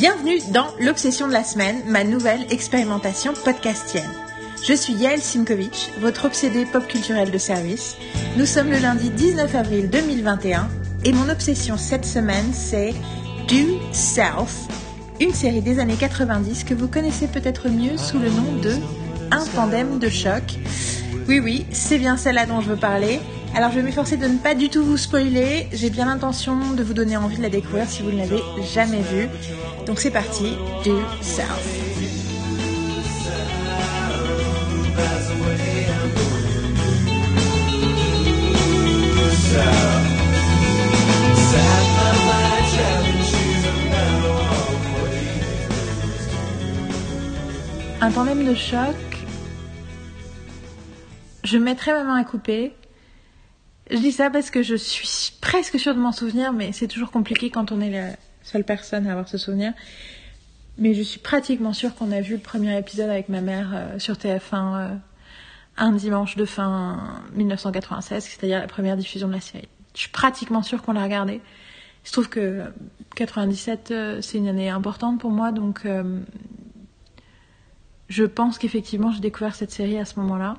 Bienvenue dans l'Obsession de la semaine, ma nouvelle expérimentation podcastienne. Je suis Yael Simkovitch, votre obsédée pop culturelle de service. Nous sommes le lundi 19 avril 2021 et mon obsession cette semaine c'est Do Self, une série des années 90 que vous connaissez peut-être mieux sous le nom de Un tandem de choc. Oui oui, c'est bien celle-là dont je veux parler. Alors je vais m'efforcer de ne pas du tout vous spoiler, j'ai bien l'intention de vous donner envie de la découvrir si vous ne l'avez jamais vue. Donc c'est parti, Do Self. Un tandem de choc. Je mettrai ma main à couper. Je dis ça parce que je suis presque sûre de m'en souvenir, mais c'est toujours compliqué quand on est la seule personne à avoir ce souvenir. Mais je suis pratiquement sûre qu'on a vu le premier épisode avec ma mère euh, sur TF1 euh, un dimanche de fin 1996, c'est-à-dire la première diffusion de la série. Je suis pratiquement sûre qu'on l'a regardé. Il se trouve que 97, euh, c'est une année importante pour moi, donc je pense qu'effectivement j'ai découvert cette série à ce moment-là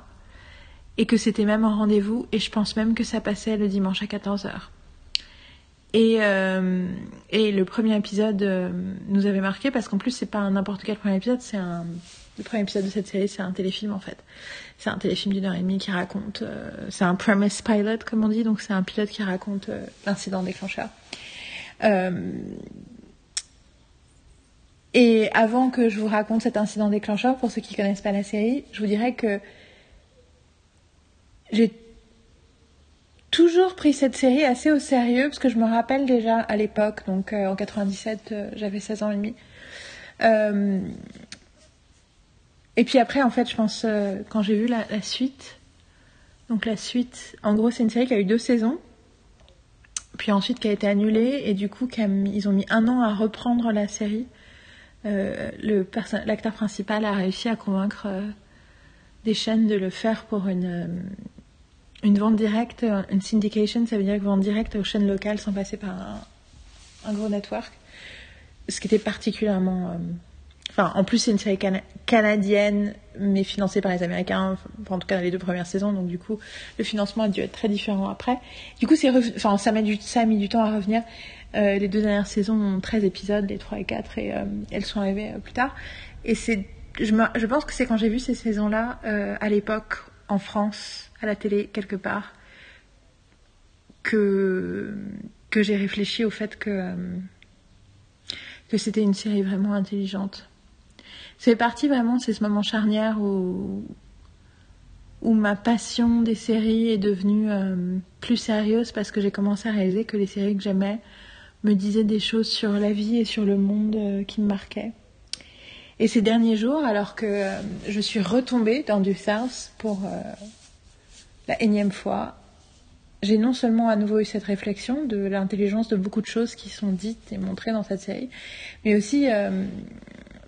et que c'était même un rendez-vous et je pense même que ça passait le dimanche à 14h. Et, euh, et le premier épisode euh, nous avait marqué parce qu'en plus c'est pas n'importe quel premier épisode, c'est un le premier épisode de cette série, c'est un téléfilm en fait. C'est un téléfilm d'une heure et demie qui raconte, euh, c'est un premise pilot comme on dit, donc c'est un pilote qui raconte l'incident déclencheur. et avant que je vous raconte cet incident déclencheur, pour ceux qui connaissent pas la série, je vous dirais que j'ai toujours pris cette série assez au sérieux parce que je me rappelle déjà à l'époque, donc euh, en 97, euh, j'avais 16 ans et demi. Euh, et puis après, en fait, je pense, quand j'ai vu la, la, suite, donc la suite, en gros, c'est une série qui a eu deux saisons, puis ensuite qui a été annulée, et du coup, ils ont mis un an à reprendre la série. L'acteur principal a réussi à convaincre des chaînes de le faire pour une une vente directe, une syndication, ça veut dire que vente directe aux chaînes locales sans passer par un, gros network. Ce qui était particulièrement. Euh, enfin, en plus, c'est une série canadienne, mais financée par les Américains, en tout cas dans les deux premières saisons, donc du coup, le financement a dû être très différent après. Du coup, enfin, ça, met du... ça a mis du temps à revenir. Euh, les deux dernières saisons ont 13 épisodes, les 3 et 4, et euh, elles sont arrivées plus tard. Et c'est, je, je pense que c'est quand j'ai vu ces saisons-là, à l'époque, en France, à la télé quelque part que, que j'ai réfléchi au fait que, que c'était une série vraiment intelligente. C'est parti vraiment, c'est ce moment charnière où, où ma passion des séries est devenue euh, plus sérieuse parce que j'ai commencé à réaliser que les séries que j'aimais me disaient des choses sur la vie et sur le monde euh, qui me marquaient. Et ces derniers jours, alors que euh, je suis retombée dans du South pour énième fois, j'ai non seulement à nouveau eu cette réflexion de l'intelligence de beaucoup de choses qui sont dites et montrées dans cette série, mais aussi euh,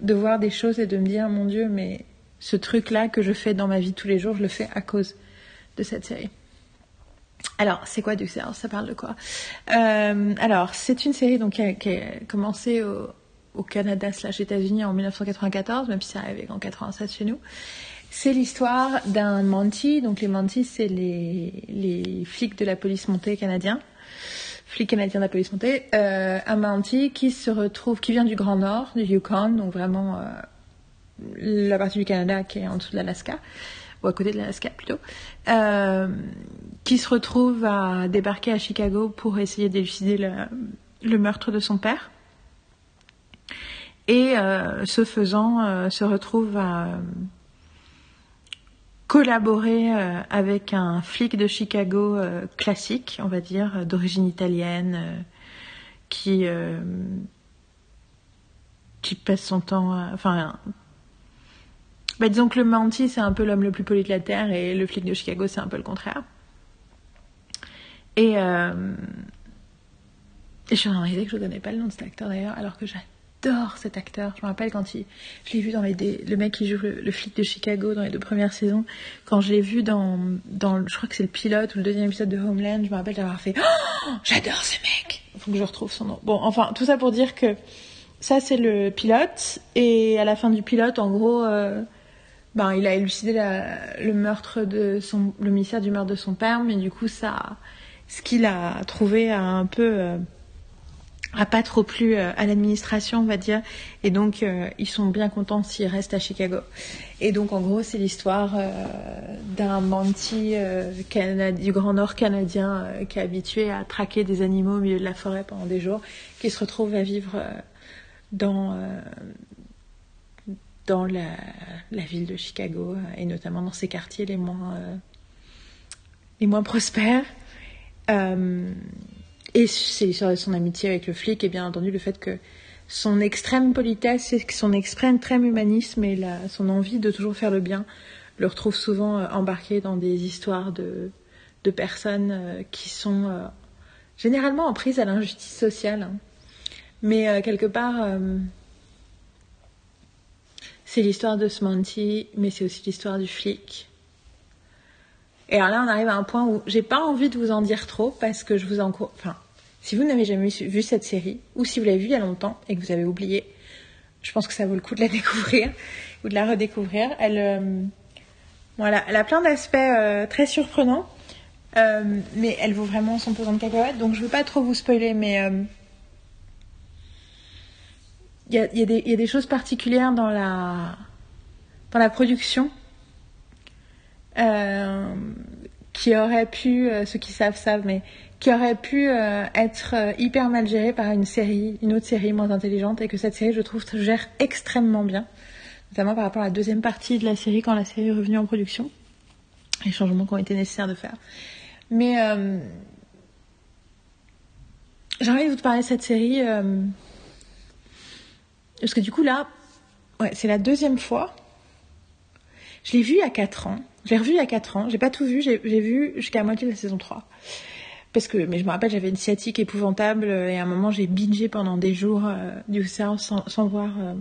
de voir des choses et de me dire, mon Dieu, mais ce truc-là que je fais dans ma vie tous les jours, je le fais à cause de cette série. Alors, c'est quoi du Ça parle de quoi? Euh, Alors, c'est une série donc, qui, a, commencé au, au Canada slash États-Unis en 1994, même si ça arrivé en 96 chez nous. C'est l'histoire d'un Monty. Donc les Monty, c'est les, les flics de la police montée canadien. Flics canadiens de la police montée. Euh, un Monty qui se retrouve, qui vient du Grand Nord, du Yukon, donc vraiment euh, la partie du Canada qui est en dessous de l'Alaska, ou à côté de l'Alaska plutôt, euh, qui se retrouve à débarquer à Chicago pour essayer d'élucider le, le meurtre de son père. Et euh, ce faisant, euh, se retrouve à collaborer euh, avec un flic de Chicago euh, classique, on va dire, euh, d'origine italienne, qui qui passe son temps, enfin, bah, disons que le Manti c'est un peu l'homme le plus poli de la terre et le flic de Chicago c'est un peu le contraire. Et, je suis en de que je ne connais pas le nom de cet acteur d'ailleurs, alors que j'ai j'adore cet acteur. Je me rappelle quand il, je l'ai vu dans les, le mec qui joue le, flic de Chicago dans les deux premières saisons. Quand je l'ai vu dans, dans, je crois que c'est le pilote ou le deuxième épisode de Homeland, je me rappelle d'avoir fait, oh, j'adore ce mec. Faut que je retrouve son nom. Bon, enfin, tout ça pour dire que ça c'est le pilote. Et à la fin du pilote, en gros, euh, ben, il a élucidé le meurtre de son, le mystère du meurtre de son père, mais du coup, ça, ce qu'il a trouvé a un peu, euh, a pas trop plu euh, à l'administration, on va dire. Et donc, euh, ils sont bien contents s'il reste à Chicago. Et donc, en gros, c'est l'histoire d'un manti du Grand Nord canadien qui est habitué à traquer des animaux au milieu de la forêt pendant des jours, qui se retrouve à vivre dans la, ville de Chicago et notamment dans ses quartiers les moins prospères. Et c'est son amitié avec le flic et bien entendu le fait que son extrême politesse son extrême humanisme et son envie de toujours faire le bien le retrouve souvent euh, embarqué dans des histoires de, personnes euh, qui sont euh, généralement en prise à l'injustice sociale. Hein. Mais quelque part, c'est l'histoire de Smonty, mais c'est aussi l'histoire du flic. Et alors là, on arrive à un point où j'ai pas envie de vous en dire trop parce que je vous encourage. Enfin, si vous n'avez jamais vu cette série ou si vous l'avez vue il y a longtemps et que vous avez oublié, je pense que ça vaut le coup de la découvrir ou de la redécouvrir. Elle, euh, voilà, elle a plein d'aspects euh, très surprenants, euh, mais elle vaut vraiment son pesant de cacahuètes. Donc je veux pas trop vous spoiler, mais il y, a, des choses particulières dans la production qui aurait pu, ceux qui savent savent, mais qui aurait pu euh, être euh, hyper mal géré par une série, une autre série moins intelligente, et que cette série, je trouve, gère extrêmement bien, notamment par rapport à la deuxième partie de la série quand la série est revenue en production, les changements qui ont été nécessaires de faire. Mais euh, j'ai envie de vous parler de cette série parce que du coup là, ouais, c'est la deuxième fois. Je l'ai vue il y a 4 ans. J'ai revu il y a 4 ans, j'ai pas tout vu, j'ai vu jusqu'à la moitié de la saison 3. Parce que, mais je me rappelle, j'avais une sciatique épouvantable et à un moment j'ai bingé pendant des jours euh, du sans, sans voir, euh,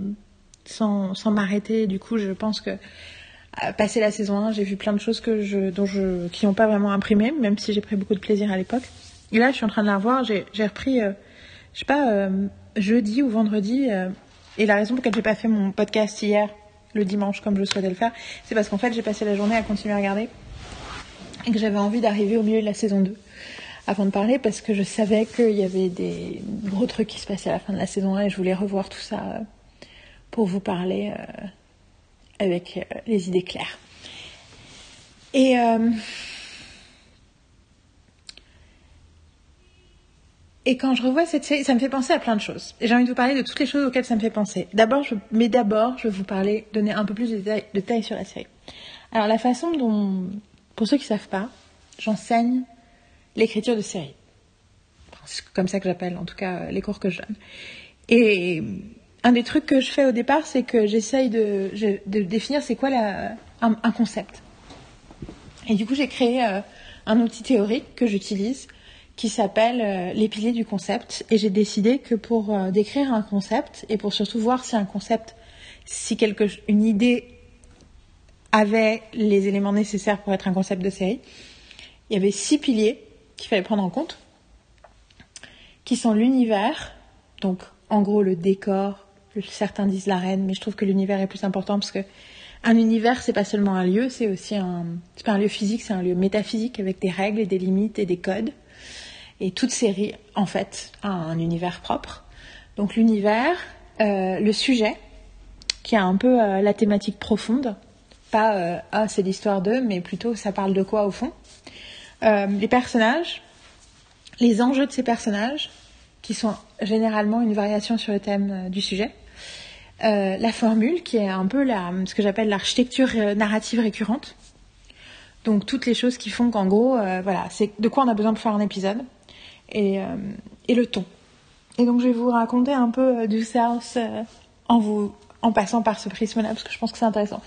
sans, m'arrêter. Du coup, je pense que euh, passé la saison 1, j'ai vu plein de choses que dont je, qui n'ont pas vraiment imprimé, même si j'ai pris beaucoup de plaisir à l'époque. Et là, je suis en train de la revoir, j'ai repris, euh, je sais pas, euh, jeudi ou vendredi. et la raison pour laquelle j'ai pas fait mon podcast hier, le dimanche comme je souhaitais le faire, c'est parce qu'en fait j'ai passé la journée à continuer à regarder et que j'avais envie d'arriver au milieu de la saison 2 avant de parler parce que je savais qu'il y avait des gros trucs qui se passaient à la fin de la saison 1 et je voulais revoir tout ça pour vous parler euh, avec euh, les idées claires. Et euh, Et quand je revois cette série, ça me fait penser à plein de choses. Et j'ai envie de vous parler de toutes les choses auxquelles ça me fait penser. D'abord, je... mais d'abord, je vais vous parler, donner un peu plus de détails, de détails sur la série. Alors, la façon dont, pour ceux qui savent pas, j'enseigne l'écriture de série. C'est comme ça que j'appelle, en tout cas, les cours que je donne. Et un des trucs que je fais au départ, c'est que j'essaye de, définir c'est quoi un, concept. Et du coup, j'ai créé euh, un outil théorique que j'utilise qui s'appelle euh, Les piliers du concept. Et j'ai décidé que pour euh, décrire un concept et pour surtout voir si un concept, si quelque, une idée avait les éléments nécessaires pour être un concept de série, il y avait six piliers qu'il fallait prendre en compte, qui sont l'univers, donc en gros le décor, certains disent l'arène, mais je trouve que l'univers est plus important parce que un univers, c'est pas seulement un lieu, c'est aussi un, c'est pas un lieu physique, c'est un lieu métaphysique avec des règles et des limites et des codes. Et toute série, en fait, a un univers propre. Donc l'univers, euh, le sujet, qui a un peu euh, la thématique profonde, pas euh, ah c'est l'histoire d'eux, mais plutôt ça parle de quoi au fond? Euh, les personnages, les enjeux de ces personnages, qui sont généralement une variation sur le thème euh, du sujet. Euh, la formule, qui est un peu ce que j'appelle l'architecture narrative récurrente. Donc toutes les choses qui font qu'en gros, voilà, c'est de quoi on a besoin pour faire un épisode. Et, le ton. Et donc je vais vous raconter un peu du South en en passant par ce prisme-là parce que je pense que c'est intéressant.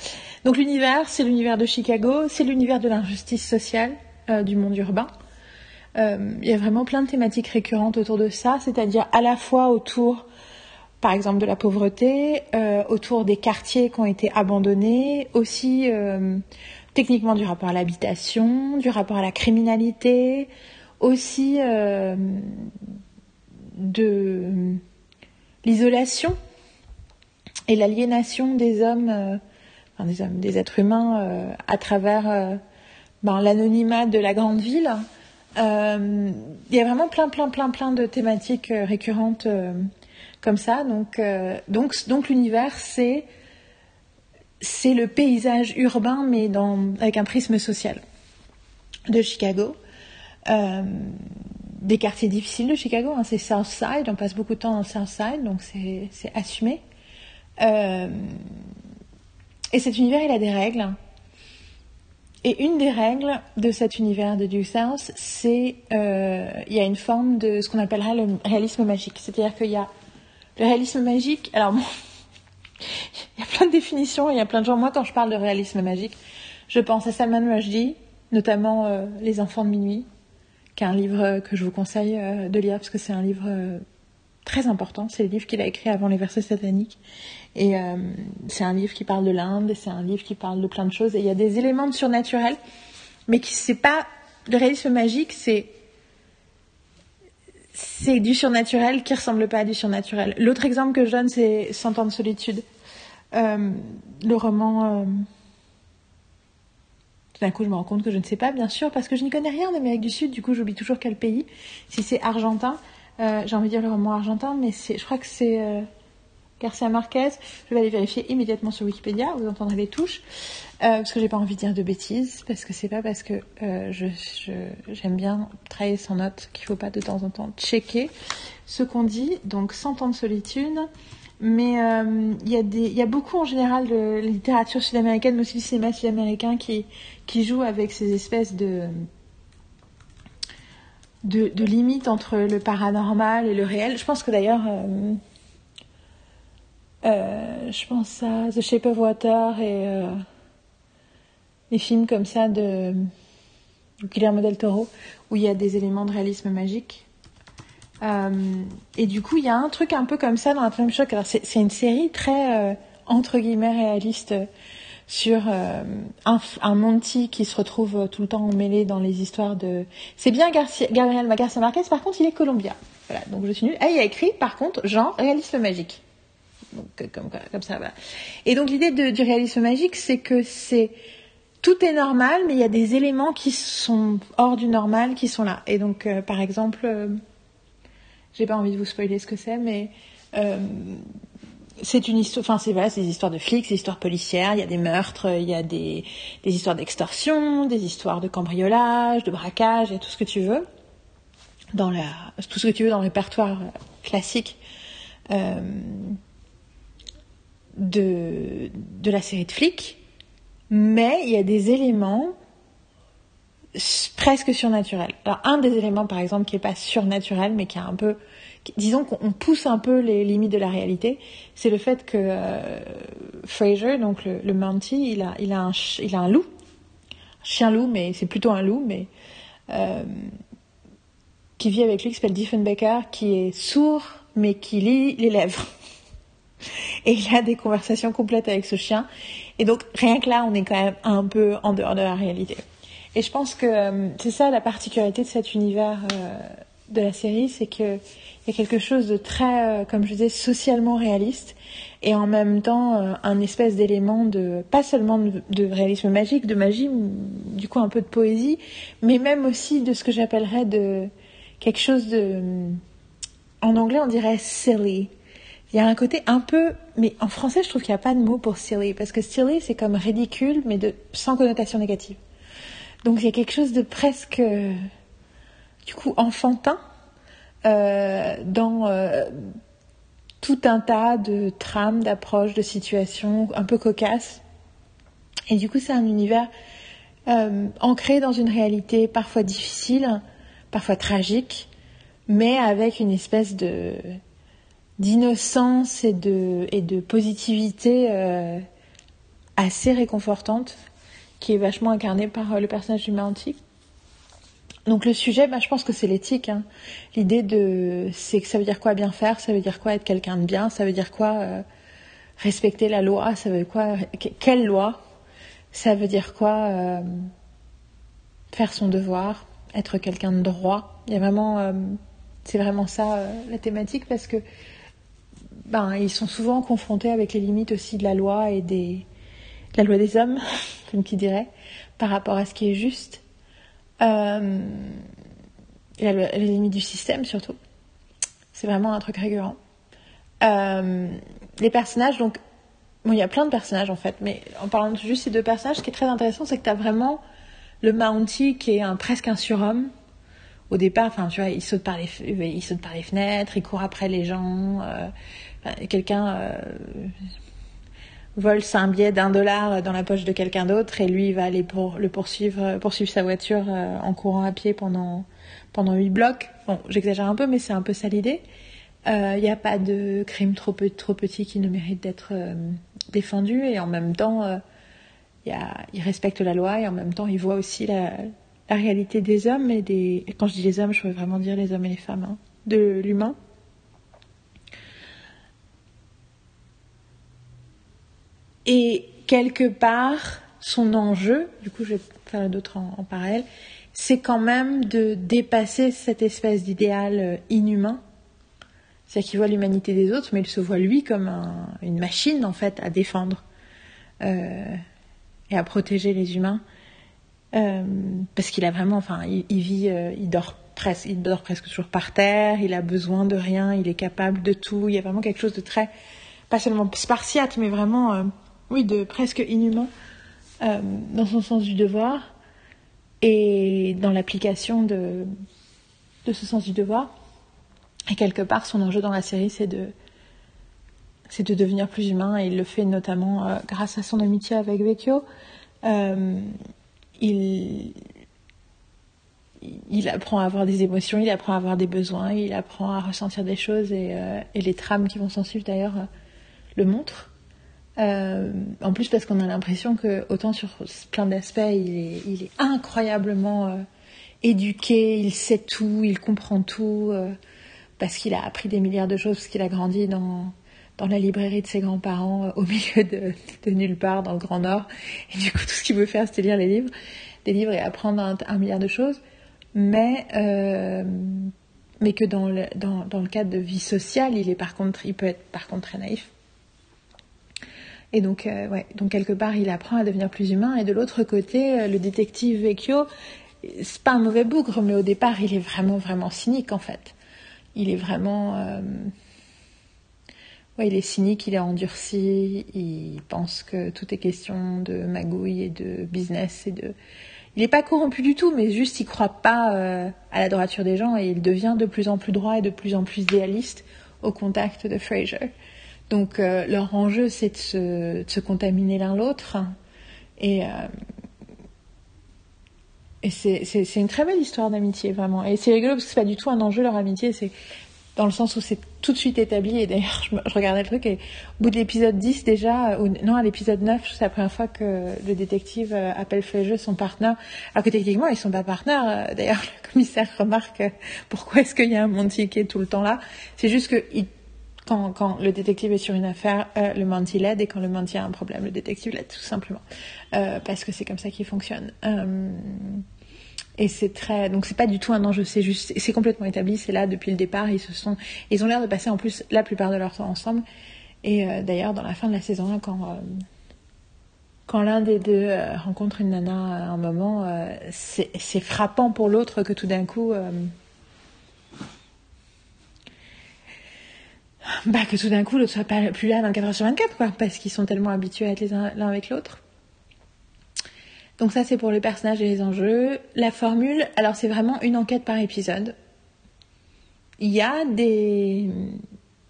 Donc l'univers, c'est l'univers de Chicago, c'est l'univers de l'injustice sociale euh, du monde urbain. Euh, il y a vraiment plein de thématiques récurrentes autour de ça, c'est-à-dire à la fois autour, par exemple, de la pauvreté, euh, autour des quartiers qui ont été abandonnés, aussi techniquement du rapport à l'habitation, du rapport à la criminalité, aussi de l'isolation et l'aliénation des hommes, enfin des hommes, des êtres humains à travers ben, l'anonymat de la grande ville. Il y a vraiment plein, plein, plein, plein de thématiques récurrentes comme ça. Donc, donc, donc l'univers, c'est c'est le paysage urbain, mais avec un prisme social de Chicago. des quartiers difficiles de Chicago, hein, c'est South Side, on passe beaucoup de temps dans South Side, donc c'est assumé. Euh, et cet univers, il a des règles. Et une des règles de cet univers de Due South, c'est euh, il y a une forme de ce qu'on appellerait le réalisme magique. C'est-à-dire qu'il y a le réalisme magique. Alors il y a plein de définitions. Il y a plein de gens. Moi, quand je parle de réalisme magique, je pense à Salman Rushdie, notamment euh, Les Enfants de minuit, qui est un livre que je vous conseille de lire parce que c'est un livre très important. C'est le livre qu'il a écrit avant les versets sataniques. Et euh, c'est un livre qui parle de l'Inde, c'est un livre qui parle de plein de choses. Et il y a des éléments de surnaturel, mais qui c'est pas le réalisme magique, c'est c'est du surnaturel qui ressemble pas à du surnaturel. L'autre exemple que je donne, c'est Cent ans de solitude, euh, le roman. Euh... D'un coup, je me rends compte que je ne sais pas, bien sûr, parce que je n'y connais rien en Amérique du Sud. Du coup, j'oublie toujours quel pays. Si c'est argentin, euh, j'ai envie de dire le roman argentin, mais je crois que c'est euh, Garcia Marquez. Je vais aller vérifier immédiatement sur Wikipédia. Vous entendrez les touches. Euh, parce que j'ai pas envie de dire de bêtises, parce que c'est pas parce que euh, je, j'aime bien travailler sans notes qu'il faut pas de temps en temps checker ce qu'on dit. Donc 100 ans de solitude. Mais euh, il y, a des, y a beaucoup en général de littérature sud-américaine, mais aussi du cinéma sud-américain qui, qui joue avec ces espèces de, de, de limites entre le paranormal et le réel. Je pense que d'ailleurs, euh, euh, je pense à The Shape of Water et euh, les films comme ça de Guillermo del Toro où il y a des éléments de réalisme magique. Euh, et du coup, il y a un truc un peu comme ça dans Flame Choc. Alors, c'est une série très euh, entre guillemets réaliste sur euh, un, un, Monty qui se retrouve tout le temps mêlé dans les histoires de. C'est bien Garcia, Gabriel Garcia Marquez, par contre, il est colombien. Voilà, donc je suis nulle. Ah, il a écrit, par contre, genre réalisme magique. Donc, euh, comme, comme ça, voilà. Et donc, l'idée du réalisme magique, c'est que c'est. Tout est normal, mais il y a des éléments qui sont hors du normal qui sont là. Et donc, euh, par exemple, euh, j'ai pas envie de vous spoiler ce que c'est, mais euh, c'est une histoire, enfin c'est voilà, c'est des histoires de flics, des histoires policières, il y a des meurtres, il y a des, des histoires d'extorsion, des histoires de cambriolage, de braquage, et tout ce que tu veux dans la, tout ce que tu veux dans le répertoire classique euh, de de la série de flics, mais il y a des éléments presque surnaturels. Alors un des éléments par exemple qui est pas surnaturel mais qui est un peu disons qu'on pousse un peu les limites de la réalité, c'est le fait que euh, Fraser, donc le, le il a, il a un, il a un loup, un chien loup, mais c'est plutôt un loup, mais euh, qui vit avec lui, qui s'appelle Diefenbaker, qui est sourd, mais qui lit les lèvres. Et il a des conversations complètes avec ce chien. Et donc rien que là, on est quand même un peu en dehors de la réalité. Et je pense que euh, c'est ça la particularité de cet univers de la série, c'est que il y a quelque chose de très, euh, comme je disais, socialement réaliste et en même temps euh, un espèce d'élément de, pas seulement de, de, réalisme magique, de magie, du coup un peu de poésie, mais même aussi de ce que j'appellerais de quelque chose de, en anglais on dirait silly. Il y a un côté un peu, mais en français je trouve qu'il n'y a pas de mot pour silly parce que silly c'est comme ridicule mais de sans connotation négative. Donc il y a quelque chose de presque, du coup enfantin euh, dans euh, tout un tas de trames, d'approches, de situations un peu cocasses. Et du coup, c'est un univers euh, ancré dans une réalité parfois difficile, parfois tragique, mais avec une espèce d'innocence et de, positivité euh, assez réconfortante qui est vachement incarnée par le personnage du Mountie. Donc le sujet, bah, je pense que c'est l'éthique. Hein. L'idée de, c'est que ça veut dire quoi bien faire, ça veut dire quoi être quelqu'un de bien, ça veut dire quoi euh, respecter la loi, ça veut quoi, quelle loi, ça veut dire quoi euh, faire son devoir, être quelqu'un de droit. Il y a vraiment, euh, c'est vraiment ça la thématique parce que ben, ils sont souvent confrontés avec les limites aussi de la loi et des, de la loi des hommes, comme qui dirait, par rapport à ce qui est juste. Euh, et les limites du système surtout. C'est vraiment un truc récurrent. Euh, les personnages, donc, bon, il y a plein de personnages en fait, mais en parlant de juste ces deux personnages, ce qui est très intéressant, c'est que tu as vraiment le Mountie qui est un, presque un surhomme. Au départ, enfin, tu vois, il saute par les, il saute par les fenêtres, il court après les gens. Euh, quelqu'un vole un billet d'un dollar dans la poche de quelqu'un d'autre et lui il va aller pour le poursuivre, poursuivre sa voiture euh, en courant à pied pendant pendant huit blocs. Bon, j'exagère un peu, mais c'est un peu ça l'idée. Il euh, n'y a pas de crime trop, trop petit qui ne mérite d'être défendu et en même temps, y a, il respecte la loi et en même temps, il voit aussi la, la réalité des hommes et des. quand je dis les hommes, je veux vraiment dire les hommes et les femmes, hein, de l'humain. Et quelque part, son enjeu, du coup je vais faire d'autres en, parallèle, c'est quand même de dépasser cette espèce d'idéal euh, inhumain. C'est-à-dire qu'il voit l'humanité des autres, mais il se voit lui comme une machine en fait à défendre euh, et à protéger les humains. Euh, parce qu'il a vraiment, enfin, il, vit, il dort il dort presque toujours par terre. Il a besoin de rien, il est capable de tout. Il y a vraiment quelque chose de très, pas seulement spartiate, mais vraiment oui, de presque inhumain euh, dans son sens du devoir et dans l'application de, ce sens du devoir. Et quelque part, son enjeu dans la série, c'est de, c'est de devenir plus humain et il le fait notamment euh, grâce à son amitié avec Vecchio. Euh, il, apprend à avoir des émotions, il apprend à avoir des besoins, il apprend à ressentir des choses et, et les trames qui vont s'en suivre d'ailleurs le montrent. Euh, en plus parce qu'on a l'impression que autant sur plein d'aspects, il est, il est incroyablement euh, éduqué, il sait tout, il comprend tout, euh, parce qu'il a appris des milliards de choses, parce qu'il a grandi dans, dans la librairie de ses grands-parents au milieu de, de, nulle part dans le Grand Nord. Et du coup, tout ce qu'il veut faire, c'est lire les livres, des livres et apprendre un, un milliard de choses. Mais mais que dans le, dans le cadre de vie sociale, il est par contre, il peut être par contre très naïf. Et donc, euh, ouais, donc quelque part, il apprend à devenir plus humain. Et de l'autre côté, euh, le détective Vecchio, c'est pas un mauvais bougre, mais au départ, il est vraiment, vraiment cynique en fait. Il est vraiment, euh... ouais, il est cynique, il est endurci. Il pense que tout est question de magouille et de business et de. Il n'est pas corrompu du tout, mais juste il croit pas euh, à la droiture des gens et il devient de plus en plus droit et de plus en plus idéaliste au contact de Fraser. Donc euh, leur enjeu, c'est de se, de se contaminer l'un l'autre. Et, euh, et c'est une très belle histoire d'amitié, vraiment. Et c'est rigolo parce que c'est pas du tout un enjeu, leur amitié. C'est dans le sens où c'est tout de suite établi. Et d'ailleurs, je, regardais le truc et au bout de l'épisode 10 déjà, ou non, à l'épisode 9, c'est la première fois que le détective euh, appelle Fléjeux son partenaire. Alors que techniquement, ils sont pas partenaires. D'ailleurs, le commissaire remarque pourquoi est-ce qu'il y a un est tout le temps là? C'est juste qu'il quand, le détective est sur une affaire, euh, le menti l'aide, et quand le menti a un problème, le détective l'aide tout simplement. Euh, parce que c'est comme ça qu'il fonctionne. Euh, et c'est très, donc c'est pas du tout un enjeu, c'est juste, c'est complètement établi, c'est là depuis le départ. Ils se sont, ils ont l'air de passer en plus la plupart de leur temps ensemble. Et euh, d'ailleurs, dans la fin de la saison 1, quand euh, quand l'un des deux rencontre une nana à un moment, c'est frappant pour l'autre que tout d'un coup bah, que tout d'un coup l'autre soit pas plus là 24 heures sur 24, quoi, parce qu'ils sont tellement habitués à être l'un avec l'autre. Donc ça c'est pour les personnages et les enjeux. La formule, alors c'est vraiment une enquête par épisode. Il y a des,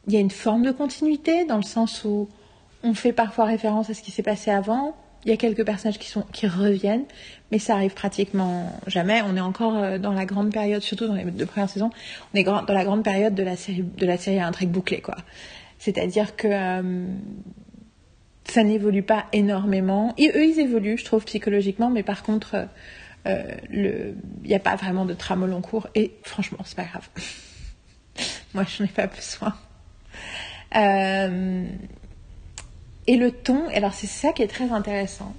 il y a une forme de continuité dans le sens où on fait parfois référence à ce qui s'est passé avant, il y a quelques personnages qui, sont, qui reviennent, mais ça arrive pratiquement jamais. On est encore euh, dans la grande période, surtout dans les deux premières saisons, on est dans la grande période de la série, de la série à intrigue bouclée, quoi. C'est-à-dire que euh, ça n'évolue pas énormément. Et eux, ils évoluent, je trouve, psychologiquement, mais par contre, euh, il n'y a pas vraiment de trame au long cours. Et franchement, c'est pas grave. Moi, je n'en ai pas besoin. Et le ton, alors c'est ça qui est très intéressant,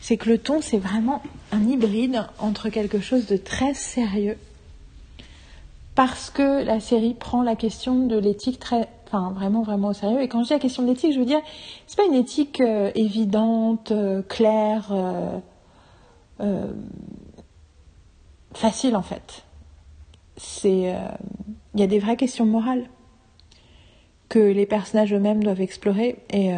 c'est que le ton, c'est vraiment un hybride entre quelque chose de très sérieux, parce que la série prend la question de l'éthique très enfin vraiment vraiment au sérieux. Et quand je dis la question de l'éthique, je veux dire, c'est pas une éthique euh, évidente, euh, claire, euh, facile en fait. C'est, il y a des vraies questions morales que les personnages eux-mêmes doivent explorer. Et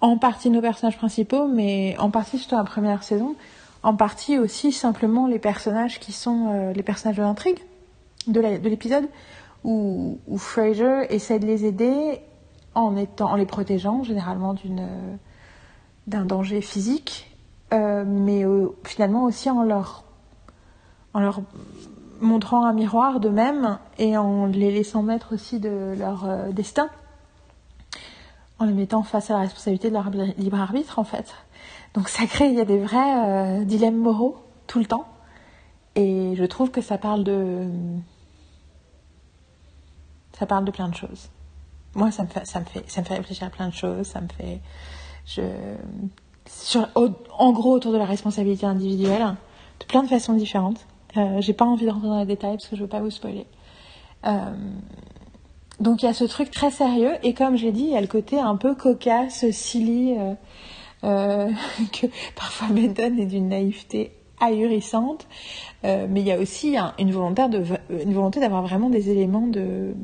en partie nos personnages principaux, mais en partie surtout la première saison, en partie aussi simplement les personnages qui sont les personnages de l'intrigue de l'épisode où, Fraser essaie de les aider en, étant, en les protégeant généralement d'un danger physique, euh, mais euh, finalement aussi en leur montrant un miroir d'eux-mêmes et en les laissant mettre aussi de leur euh, destin, en les mettant face à la responsabilité de leur libre arbitre en fait. Donc ça crée, il y a des vrais dilemmes moraux tout le temps. Et je trouve que ça parle de, ça parle de plein de choses. Moi, ça me fait, ça me fait, ça me fait réfléchir à plein de choses. Ça me fait, je, en gros, autour de la responsabilité individuelle, de plein de façons différentes. Euh, J'ai pas envie de rentrer dans les détails parce que je veux pas vous spoiler. Euh, donc il y a ce truc très sérieux et comme j'ai dit, il y a le côté un peu cocasse, silly, euh, que parfois Benton est d'une naïveté ahurissante. Mais il y a aussi une volonté d'avoir vraiment des éléments de,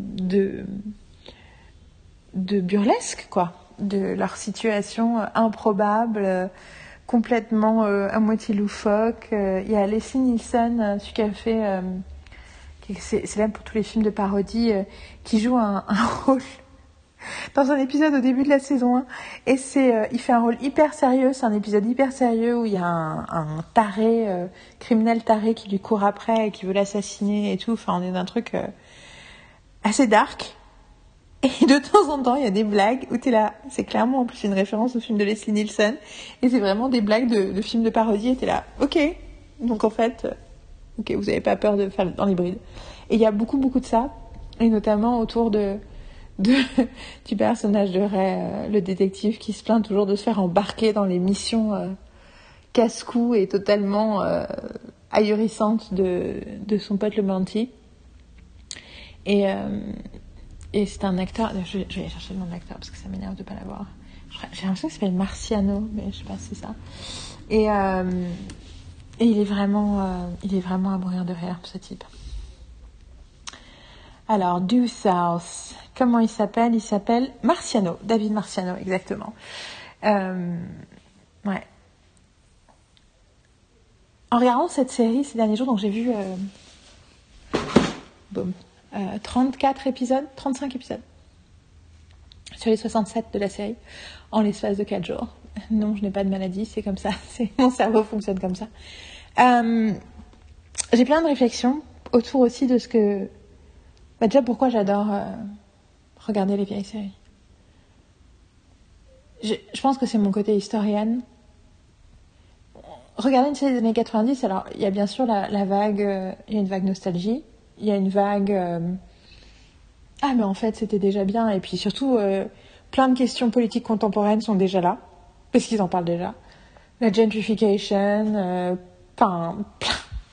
de burlesque, quoi, de leur situation improbable, complètement euh, à moitié loufoque. Euh, il y a Leslie Nielsen, celui qui a fait, qui est célèbre pour tous les films de parodie, qui joue un, rôle dans un épisode au début de la saison 1. Et c'est, euh, il fait un rôle hyper sérieux. C'est un épisode hyper sérieux où il y a un, taré, euh, criminel taré qui lui court après et qui veut l'assassiner et tout. Enfin, on est dans un truc euh, assez dark. Et de temps en temps, il y a des blagues où t'es là. C'est clairement en plus une référence au film de Leslie Nielsen. Et c'est vraiment des blagues de, films de parodie. Et t'es là, ok. Donc en fait, ok, vous n'avez pas peur de faire dans l'hybride. Et il y a beaucoup, beaucoup de ça. Et notamment autour de de, du personnage de Ray, euh, le détective qui se plaint toujours de se faire embarquer dans les missions euh, casse-cou et totalement euh, ahurissantes de, de son pote le Manti. Et, et c'est un acteur, je, vais chercher le nom de l'acteur parce que ça m'énerve de pas l'avoir. J'ai l'impression qu'il s'appelle Marciano, mais je sais pas si c'est ça. Et, et il est vraiment, il est vraiment à mourir de rire, ce type. Alors, Due South, comment il s'appelle? Il s'appelle Marciano, David Marciano, exactement. Euh, ouais. En regardant cette série ces derniers jours, donc j'ai vu euh, boum, 34 euh, épisodes, 35 épisodes sur les 67 de la série en l'espace de 4 jours. Non, je n'ai pas de maladie, c'est comme ça, mon cerveau fonctionne comme ça. j'ai plein de réflexions autour aussi de ce que bah déjà, pourquoi j'adore euh, regarder les vieilles séries je, pense que c'est mon côté historienne. Regarder une série des années 90, alors il y a bien sûr la, vague, euh, il y a une vague nostalgie, il y a une vague euh, ah mais en fait c'était déjà bien et puis surtout plein de questions politiques contemporaines sont déjà là parce qu'ils en parlent déjà. La gentrification, plein,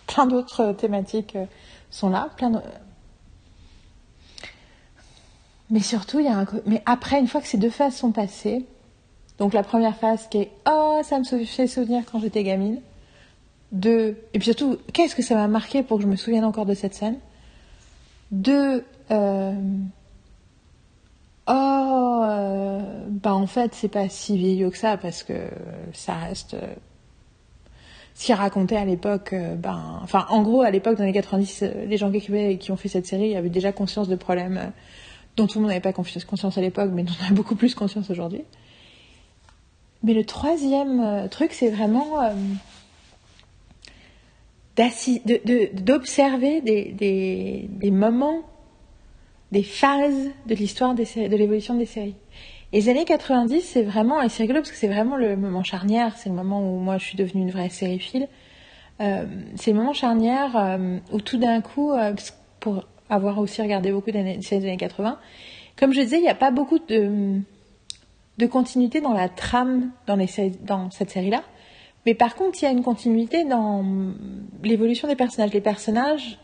plein d'autres thématiques sont là, plein mais surtout, il y a un. Mais après, une fois que ces deux phases sont passées, donc la première phase qui est Oh, ça me fait souvenir quand j'étais gamine. Deux, et puis surtout, qu'est-ce que ça m'a marqué pour que je me souvienne encore de cette scène? Deux, euh... oh, euh... bah en fait, c'est pas si vieillot que ça parce que ça reste. Euh, ce qu'il racontait à l'époque, euh, ben, enfin, en gros, à l'époque, dans les 90, euh, les gens qui qui ont fait cette série avaient déjà conscience de problèmes dont tout le monde n'avait pas conscience à l'époque, mais dont on a beaucoup plus conscience aujourd'hui. Mais le troisième euh, truc, c'est vraiment d'observer des, des, des, moments, des phases de l'histoire de l'évolution des séries. Et les années 90, c'est vraiment, et c'est rigolo parce que c'est vraiment le moment charnière, c'est le moment où moi je suis devenue une vraie sériephile. Euh, c'est le moment charnière euh, où tout d'un coup, euh, pour avoir aussi regardé beaucoup de séries des années 80. Comme je disais, il n'y a pas beaucoup de, de continuité dans la trame dans, les dans cette série-là. Mais par contre, il y a une continuité dans l'évolution des personnages. Les personnages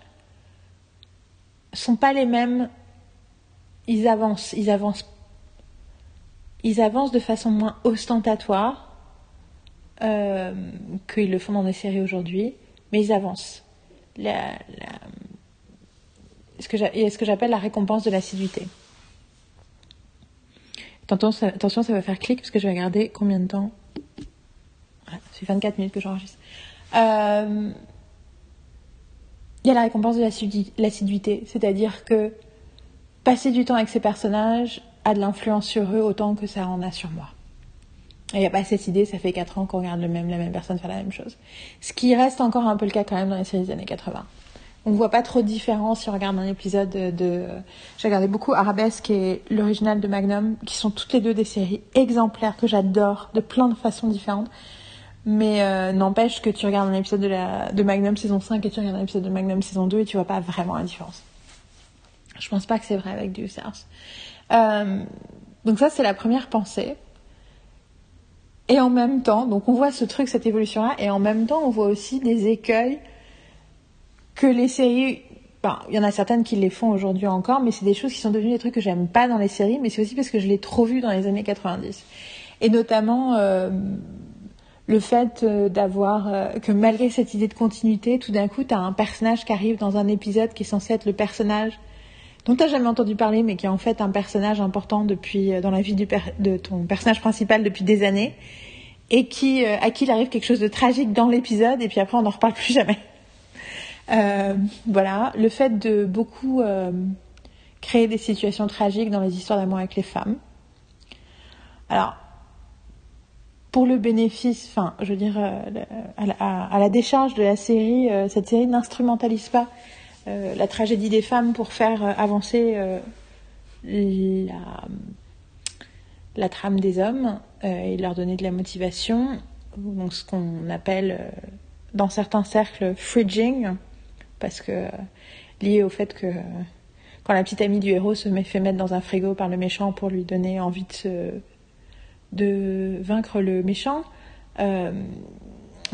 sont pas les mêmes ils avancent, ils avancent, ils avancent de façon moins ostentatoire euh, qu'ils le font dans des séries aujourd'hui, mais ils avancent. La, ce que j'appelle la récompense de l'assiduité. Attention, ça va faire clic parce que je vais regarder combien de temps. Voilà, c'est 24 minutes que j'enregistre. Euh, il y a la récompense de l'assiduité, c'est-à-dire que passer du temps avec ces personnages a de l'influence sur eux autant que ça en a sur moi. Il n'y a pas cette idée, ça fait 4 ans qu'on regarde le même, la même personne faire la même chose. Ce qui reste encore un peu le cas quand même dans les séries des années 80. On ne voit pas trop de différence si on regarde un épisode de... J'ai regardé beaucoup Arabesque et l'original de Magnum, qui sont toutes les deux des séries exemplaires que j'adore de plein de façons différentes. Mais euh, n'empêche que tu regardes un épisode de, la, de Magnum saison 5 et tu regardes un épisode de Magnum saison 2 et tu vois pas vraiment la différence. Je pense pas que c'est vrai avec du Euh, donc ça, c'est la première pensée. Et en même temps, donc on voit ce truc, cette évolution-là, et en même temps, on voit aussi des écueils que les séries. il y en a certaines qui les font aujourd'hui encore, mais c'est des choses qui sont devenues des trucs que j'aime pas dans les séries, mais c'est aussi parce que je l'ai trop vu dans les années 90. Et notamment euh, le fait euh, d'avoir euh, que malgré cette idée de continuité, tout d'un coup, tu as un personnage qui arrive dans un épisode qui est censé être le personnage dont tu n'as jamais entendu parler, mais qui est en fait un personnage important depuis dans la vie de ton personnage principal depuis des années, et qui à qui il arrive quelque chose de tragique dans l'épisode, et puis après on n'en reparle plus jamais. Euh, voilà, le fait de beaucoup euh, créer des situations tragiques dans les histoires d'amour avec les femmes. Alors, pour le bénéfice, enfin, je veux dire, euh, à, la, décharge de la série, cette série n'instrumentalise pas la tragédie des femmes pour faire avancer la, trame des hommes et leur donner de la motivation, donc ce qu'on appelle dans certains cercles fridging, parce que lié au fait que quand la petite amie du héros se met fait mettre dans un frigo par le méchant pour lui donner envie de, de vaincre le méchant, euh,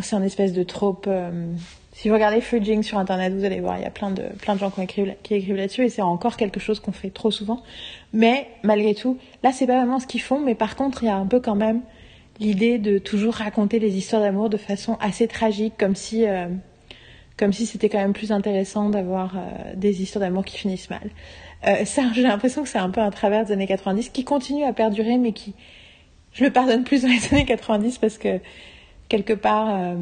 c'est un espèce de trope. Euh, si vous regardez Fridging sur internet, vous allez voir, il y a plein de, plein de gens qui, écrivent, qui écrivent là-dessus et c'est encore quelque chose qu'on fait trop souvent. Mais malgré tout, là c'est pas vraiment ce qu'ils font, mais par contre il y a un peu quand même l'idée de toujours raconter les histoires d'amour de façon assez tragique, comme si euh, comme si c'était quand même plus intéressant d'avoir euh, des histoires d'amour qui finissent mal. Euh, ça, j'ai l'impression que c'est un peu un travers des années 90 qui continue à perdurer, mais qui, je le pardonne plus dans les années 90 parce que quelque part, euh,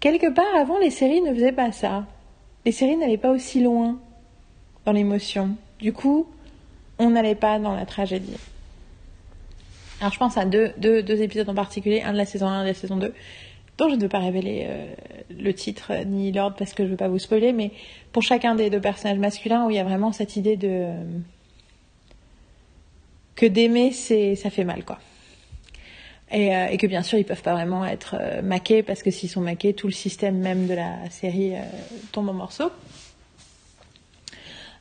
quelque part avant, les séries ne faisaient pas ça. Les séries n'allaient pas aussi loin dans l'émotion. Du coup, on n'allait pas dans la tragédie. Alors je pense à deux, deux, épisodes en particulier, un de la saison 1 et de la saison 2, dont je ne veux pas révéler euh, le titre ni l'ordre parce que je ne veux pas vous spoiler, mais pour chacun des deux personnages masculins où il y a vraiment cette idée de que d'aimer c'est ça fait mal quoi. Et, euh, et, que bien sûr ils peuvent pas vraiment être euh, maqués parce que s'ils sont maqués tout le système même de la série tombe en morceaux.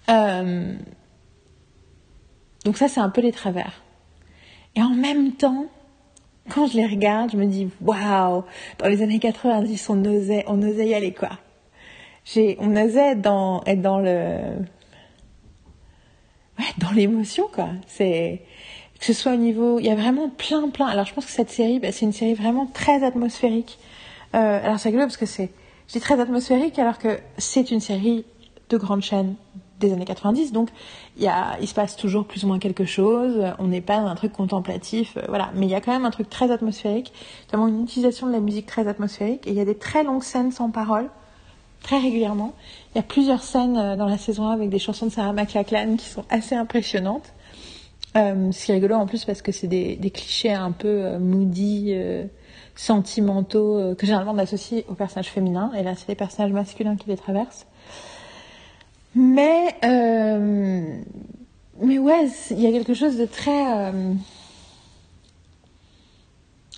donc ça c'est un peu les travers. Et en même temps quand je les regarde, je me dis waouh, dans les années 90, on osait, on osait y aller quoi. On osait être dans le, dans l'émotion quoi. C'est que ce soit au niveau, il y a vraiment plein plein. Alors je pense que cette série, bah, c'est une série vraiment très atmosphérique. Euh, alors c'est rigolo parce que c'est, je dis très atmosphérique alors que c'est une série de grande chaîne des années 90, donc il, y a, il se passe toujours plus ou moins quelque chose, on n'est pas dans un truc contemplatif, euh, voilà, mais il y a quand même un truc très atmosphérique, notamment une utilisation de la musique très atmosphérique, et il y a des très longues scènes sans parole, très régulièrement. Il y a plusieurs scènes euh, dans la saison 1 avec des chansons de Sarah McLachlan qui sont assez impressionnantes. Euh, ce qui est rigolo en plus parce que c'est des, des, clichés un peu euh, moody, sentimentaux, que généralement on associe aux personnages féminins, et là c'est les personnages masculins qui les traversent. Mais, euh, mais ouais, il y a quelque chose de très euh,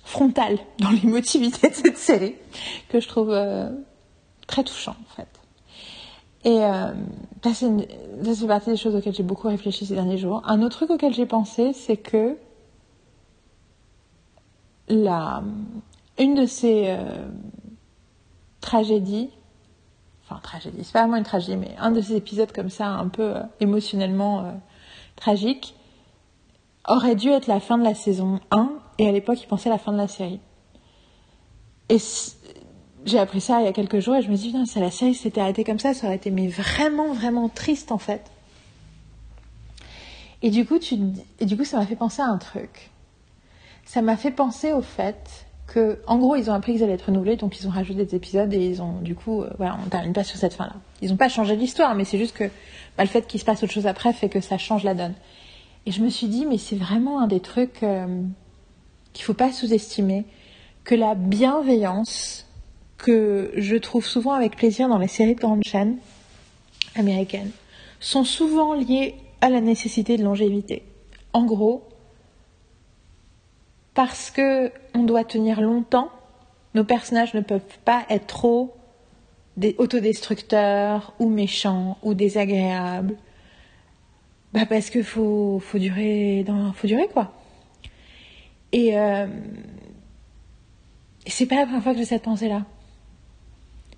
frontal dans l'émotivité de cette série que je trouve euh, très touchant en fait. Et euh, ça, c'est partie des choses auxquelles j'ai beaucoup réfléchi ces derniers jours. Un autre truc auquel j'ai pensé, c'est que la, une de ces tragédies enfin tragédie, c'est pas vraiment une tragédie, mais un de ces épisodes comme ça, un peu euh, émotionnellement euh, tragique, aurait dû être la fin de la saison 1, et à l'époque, il pensait la fin de la série. Et j'ai appris ça il y a quelques jours, et je me suis dit, si la série s'était arrêtée comme ça, ça aurait été mais vraiment, vraiment triste en fait. Et du coup, et du coup ça m'a fait penser à un truc. Ça m'a fait penser au fait que, en gros, ils ont appris qu'ils allaient être renouvelés, donc ils ont rajouté des épisodes et ils ont, du coup, euh, voilà, on termine pas sur cette fin-là. Ils n'ont pas changé l'histoire, mais c'est juste que bah, le fait qu'il se passe autre chose après fait que ça change la donne. Et je me suis dit, mais c'est vraiment un des trucs euh, qu'il faut pas sous-estimer, que la bienveillance que je trouve souvent avec plaisir dans les séries de grandes chaînes américaines sont souvent liées à la nécessité de longévité. En gros, parce que on doit tenir longtemps, nos personnages ne peuvent pas être trop autodestructeurs ou méchants ou désagréables. Bah parce que faut durer faut durer quoi. Et euh, c'est pas la première fois que j'ai cette pensée là.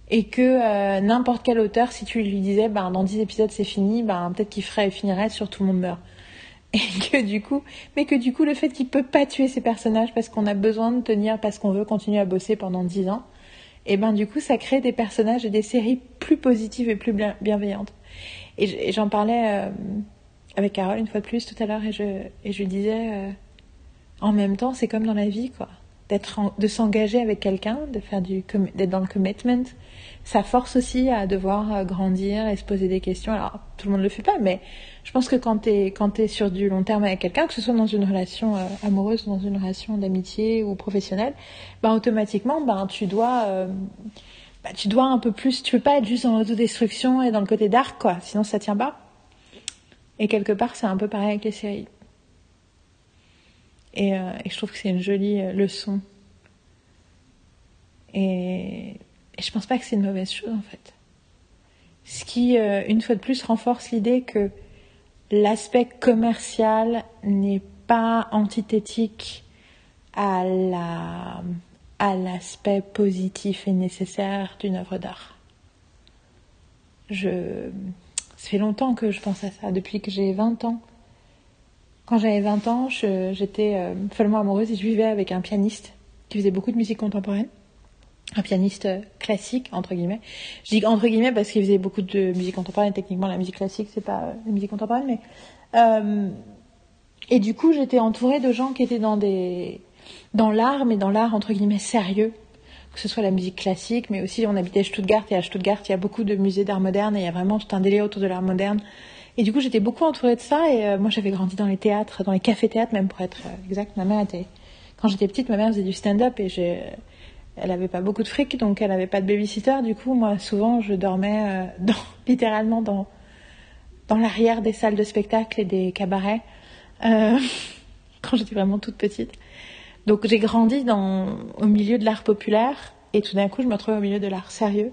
Et que euh, n'importe quel auteur, si tu lui disais, bah, dans 10 épisodes c'est fini, bah, peut-être qu'il ferait, finirait sur tout le monde meurt et que du coup, mais que du coup, le fait qu'il peut pas tuer ses personnages parce qu'on a besoin de tenir, parce qu'on veut continuer à bosser pendant dix ans, et ben du coup, ça crée des personnages et des séries plus positives et plus bienveillantes. Et j'en parlais euh, avec Carole une fois de plus tout à l'heure et je, et je lui disais, euh, en même temps, c'est comme dans la vie, quoi. D'être, de s'engager avec quelqu'un, d'être dans le commitment, ça force aussi à devoir euh, grandir et se poser des questions. Alors, tout le monde ne le fait pas, mais je pense que quand tu es, quand es sur du long terme avec quelqu'un, que ce soit dans une relation euh, amoureuse, dans une relation d'amitié ou professionnelle, ben, automatiquement, ben, tu dois... Euh, ben, tu dois un peu plus, tu peux pas être juste dans l'autodestruction et dans le côté dark, quoi, sinon ça tient pas. Et quelque part, c'est un peu pareil avec les séries. Et, et je trouve que c'est une jolie leçon. Et et je pense pas que c'est une mauvaise chose en fait. Ce qui, euh, une fois de plus, renforce l'idée que l'aspect commercial n'est pas antithétique à la à l'aspect positif et nécessaire d'une œuvre d'art. Je ça fait longtemps que je pense à ça depuis que j'ai 20 ans. Quand j'avais 20 ans, j'étais euh, follement amoureuse et je vivais avec un pianiste qui faisait beaucoup de musique contemporaine un pianiste classique entre guillemets. Je dis entre guillemets parce qu'il faisait beaucoup de musique contemporaine. Techniquement, la musique classique c'est pas la musique contemporaine, mais euh, et du coup j'étais entourée de gens qui étaient dans des dans l'art, mais dans l'art entre guillemets sérieux, que ce soit la musique classique, mais aussi on habitait Stuttgart et à Stuttgart il y a beaucoup de musées d'art moderne et il y a vraiment tout un délai autour de l'art moderne. Et du coup j'étais beaucoup entourée de ça et euh, moi j'avais grandi dans les théâtres, dans les cafés théâtres même pour être euh, exact. Ma mère était quand j'étais petite, ma mère faisait du stand-up et j'ai elle avait pas beaucoup de fric, donc elle avait pas de babysitter. Du coup, moi, souvent, je dormais euh, littéralement dans, l'arrière des salles de spectacle et des cabarets euh, quand j'étais vraiment toute petite. Donc, j'ai grandi au milieu de l'art populaire et tout d'un coup, je me retrouvais au milieu de l'art sérieux.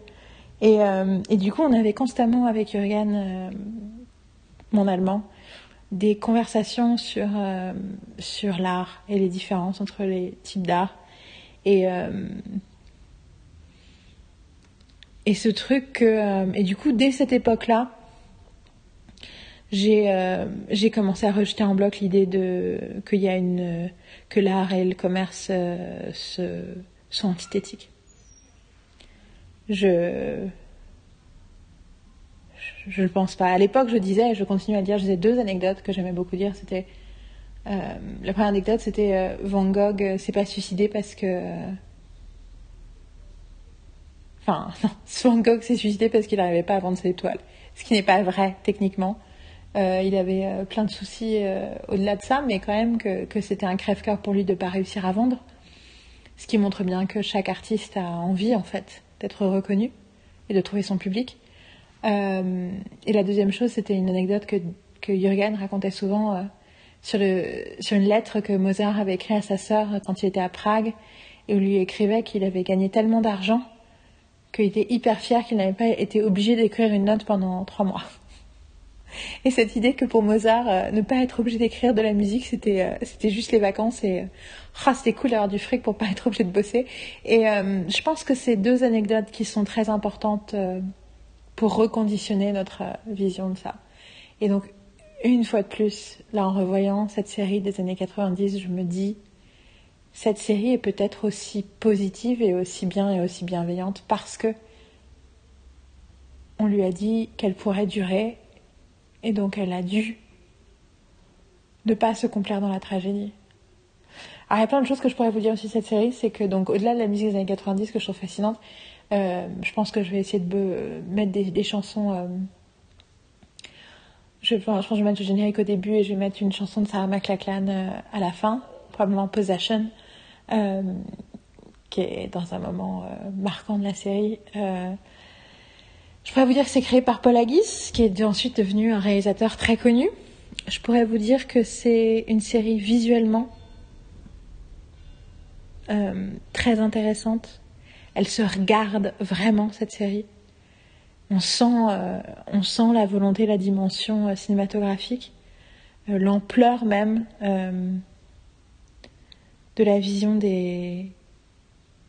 Et, euh, du coup, on avait constamment avec Jürgen, mon allemand, des conversations sur l'art et les différences entre les types d'art. Et, euh, et ce truc que, euh, et du coup, dès cette époque-là, j'ai euh, j'ai commencé à rejeter en bloc l'idée de qu'il y a une que l'art et le commerce sont antithétiques. Je je ne pense pas. À l'époque, je disais, et je continue à le dire, je disais deux anecdotes que j'aimais beaucoup dire. C'était euh, la première anecdote, c'était euh, Van Gogh euh, s'est pas suicidé parce que. Enfin, non, Van Gogh s'est suicidé parce qu'il n'arrivait pas à vendre ses étoiles. Ce qui n'est pas vrai, techniquement. il avait plein de soucis au-delà de ça, mais quand même que, que c'était un crève-cœur pour lui de ne pas réussir à vendre. Ce qui montre bien que chaque artiste a envie, en fait, d'être reconnu et de trouver son public. et la deuxième chose, c'était une anecdote que, que Jürgen racontait souvent sur, le, sur une lettre que Mozart avait écrite à sa sœur quand il était à Prague, et où lui écrivait qu'il avait gagné tellement d'argent qu'il était hyper fier qu'il n'avait pas été obligé d'écrire une note pendant trois mois. Et cette idée que pour Mozart, euh, ne pas être obligé d'écrire de la musique, c'était euh, c'était juste les vacances et euh, c'était cool d'avoir du fric pour pas être obligé de bosser. Et je pense que ces deux anecdotes qui sont très importantes pour reconditionner notre euh, vision de ça. Et donc, une fois de plus, là en revoyant cette série des années 90, je me dis, cette série est peut-être aussi positive et aussi bien et aussi bienveillante parce que on lui a dit qu'elle pourrait durer et donc elle a dû ne pas se complaire dans la tragédie. Alors il y a plein de choses que je pourrais vous dire aussi de cette série, c'est que donc au-delà de la musique des années 90 que je trouve fascinante, euh, je pense que je vais essayer de mettre des, chansons. Euh, je, je, pense je vais mettre le générique au début et je vais mettre une chanson de Sarah McLachlan euh, à la fin, probablement Possession, qui est dans un moment marquant de la série. je pourrais vous dire que c'est créé par Paul Haggis, qui est ensuite devenu un réalisateur très connu. Je pourrais vous dire que c'est une série visuellement très intéressante elle se regarde vraiment cette série. On sent, euh, on sent la volonté, la dimension euh, cinématographique, euh, l'ampleur même de la vision des,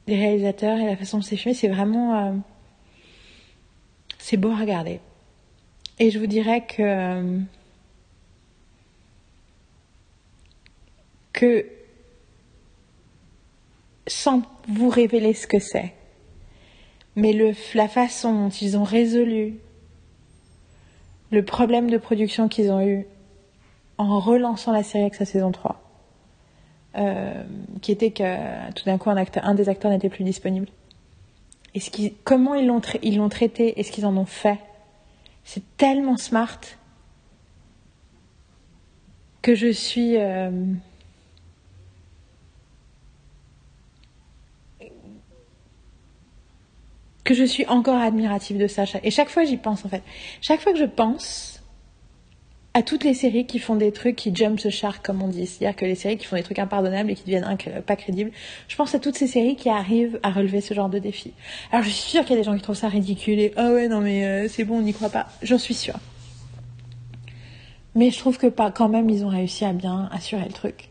réalisateurs et la façon dont c'est filmé. C'est vraiment, c'est beau à regarder. Et je vous dirais que que sans vous révéler ce que c'est. Mais le, la façon dont ils ont résolu le problème de production qu'ils ont eu en relançant la série avec sa saison 3, euh, qui était que tout d'un coup un, acteur, un des acteurs n'était plus disponible. Et ce comment ils l'ont, ils l'ont traité et ce qu'ils en ont fait, c'est tellement smart que je suis... Euh, que je suis encore admirative de ça. Et chaque fois, j'y pense en fait. Chaque fois que je pense à toutes les séries qui font des trucs qui jump the shark, comme on dit, c'est-à-dire que les séries qui font des trucs impardonnables et qui deviennent pas crédibles, je pense à toutes ces séries qui arrivent à relever ce genre de défi. Alors je suis sûre qu'il y a des gens qui trouvent ça ridicule et oh ouais non mais euh, c'est bon on n'y croit pas, j'en suis sûre. Mais je trouve que pas, quand même ils ont réussi à bien assurer le truc.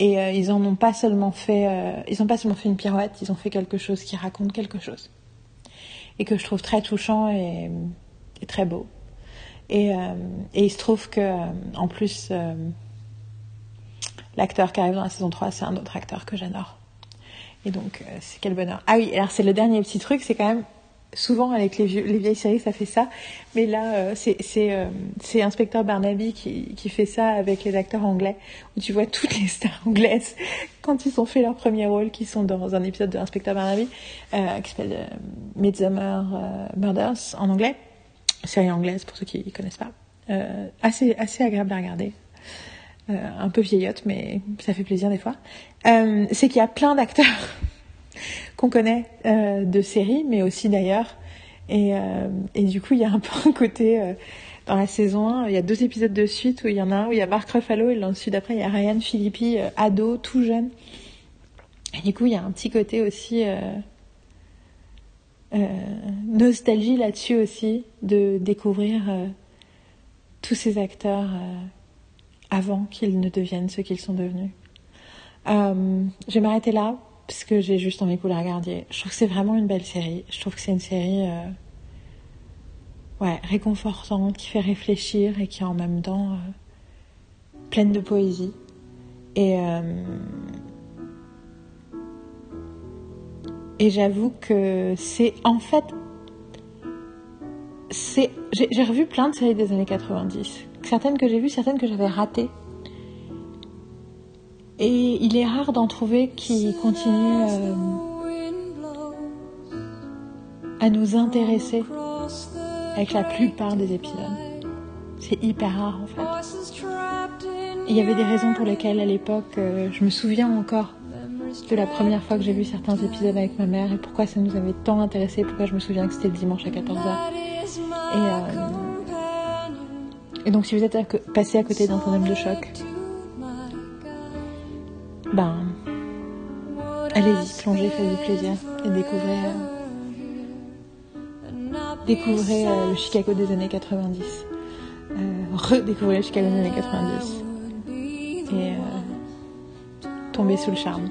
Et euh, ils en pas euh, ont pas seulement fait une pirouette, ils ont fait quelque chose qui raconte quelque chose et que je trouve très touchant et, très beau. Et, euh, et, il se trouve que, euh, en plus, euh, l'acteur qui arrive dans la saison 3, c'est un autre acteur que j'adore. Et donc, c'est quel bonheur. Ah oui, alors c'est le dernier petit truc, c'est quand même souvent avec les, les, vieilles séries ça fait ça. Mais là euh, c'est euh, c'est inspecteur Barnaby qui, qui fait ça avec les acteurs anglais où tu vois toutes les stars anglaises quand ils ont fait leur premier rôle qui sont dans un épisode de inspecteur Barnaby euh, qui s'appelle Midsummer Murders en anglais. Série anglaise pour ceux qui ne connaissent pas. Assez assez agréable à regarder. Un peu vieillotte mais ça fait plaisir des fois. C'est qu'il y a plein d'acteurs qu'on connaît euh, de séries, mais aussi d'ailleurs. Et, euh, et, du coup, il y a un peu un côté euh, dans la saison 1, il y a deux épisodes de suite où il y en a un où il y a Mark Ruffalo et ensuite après il y a Ryan Philippi, ado, tout jeune. Et du coup, il y a un petit côté aussi nostalgie là-dessus aussi, de découvrir tous ces acteurs avant qu'ils ne deviennent ce qu'ils sont devenus. je vais m'arrêter là parce que j'ai juste envie que vous la regardiez. Je trouve que c'est vraiment une belle série. Je trouve que c'est une série euh, réconfortante, qui fait réfléchir et qui est en même temps euh, pleine de poésie. Et, euh, et j'avoue que c'est en fait. J'ai revu plein de séries des années 90. Certaines que j'ai vues, certaines que j'avais ratées. Et il est rare d'en trouver qui continuent euh, à nous intéresser avec la plupart des épisodes. C'est hyper rare en fait. Il y avait des raisons pour lesquelles à l'époque, euh, je me souviens encore de la première fois que j'ai vu certains épisodes avec ma mère et pourquoi ça nous avait tant intéressé, pourquoi je me souviens que c'était le dimanche à 14h. Et, euh, et donc si vous êtes passé à côté d'un tandem de choc, ben, allez-y, plongez, faites du plaisir et découvrez, euh, découvrez euh, le Chicago des années 90. Euh, redécouvrez le Chicago des années 90. Et tombez sous le charme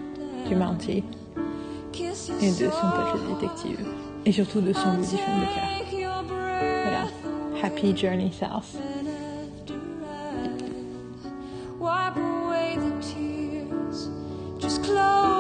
du Mountie et de son touch de détective. Et surtout de son film de cœur. Happy Journey South. close.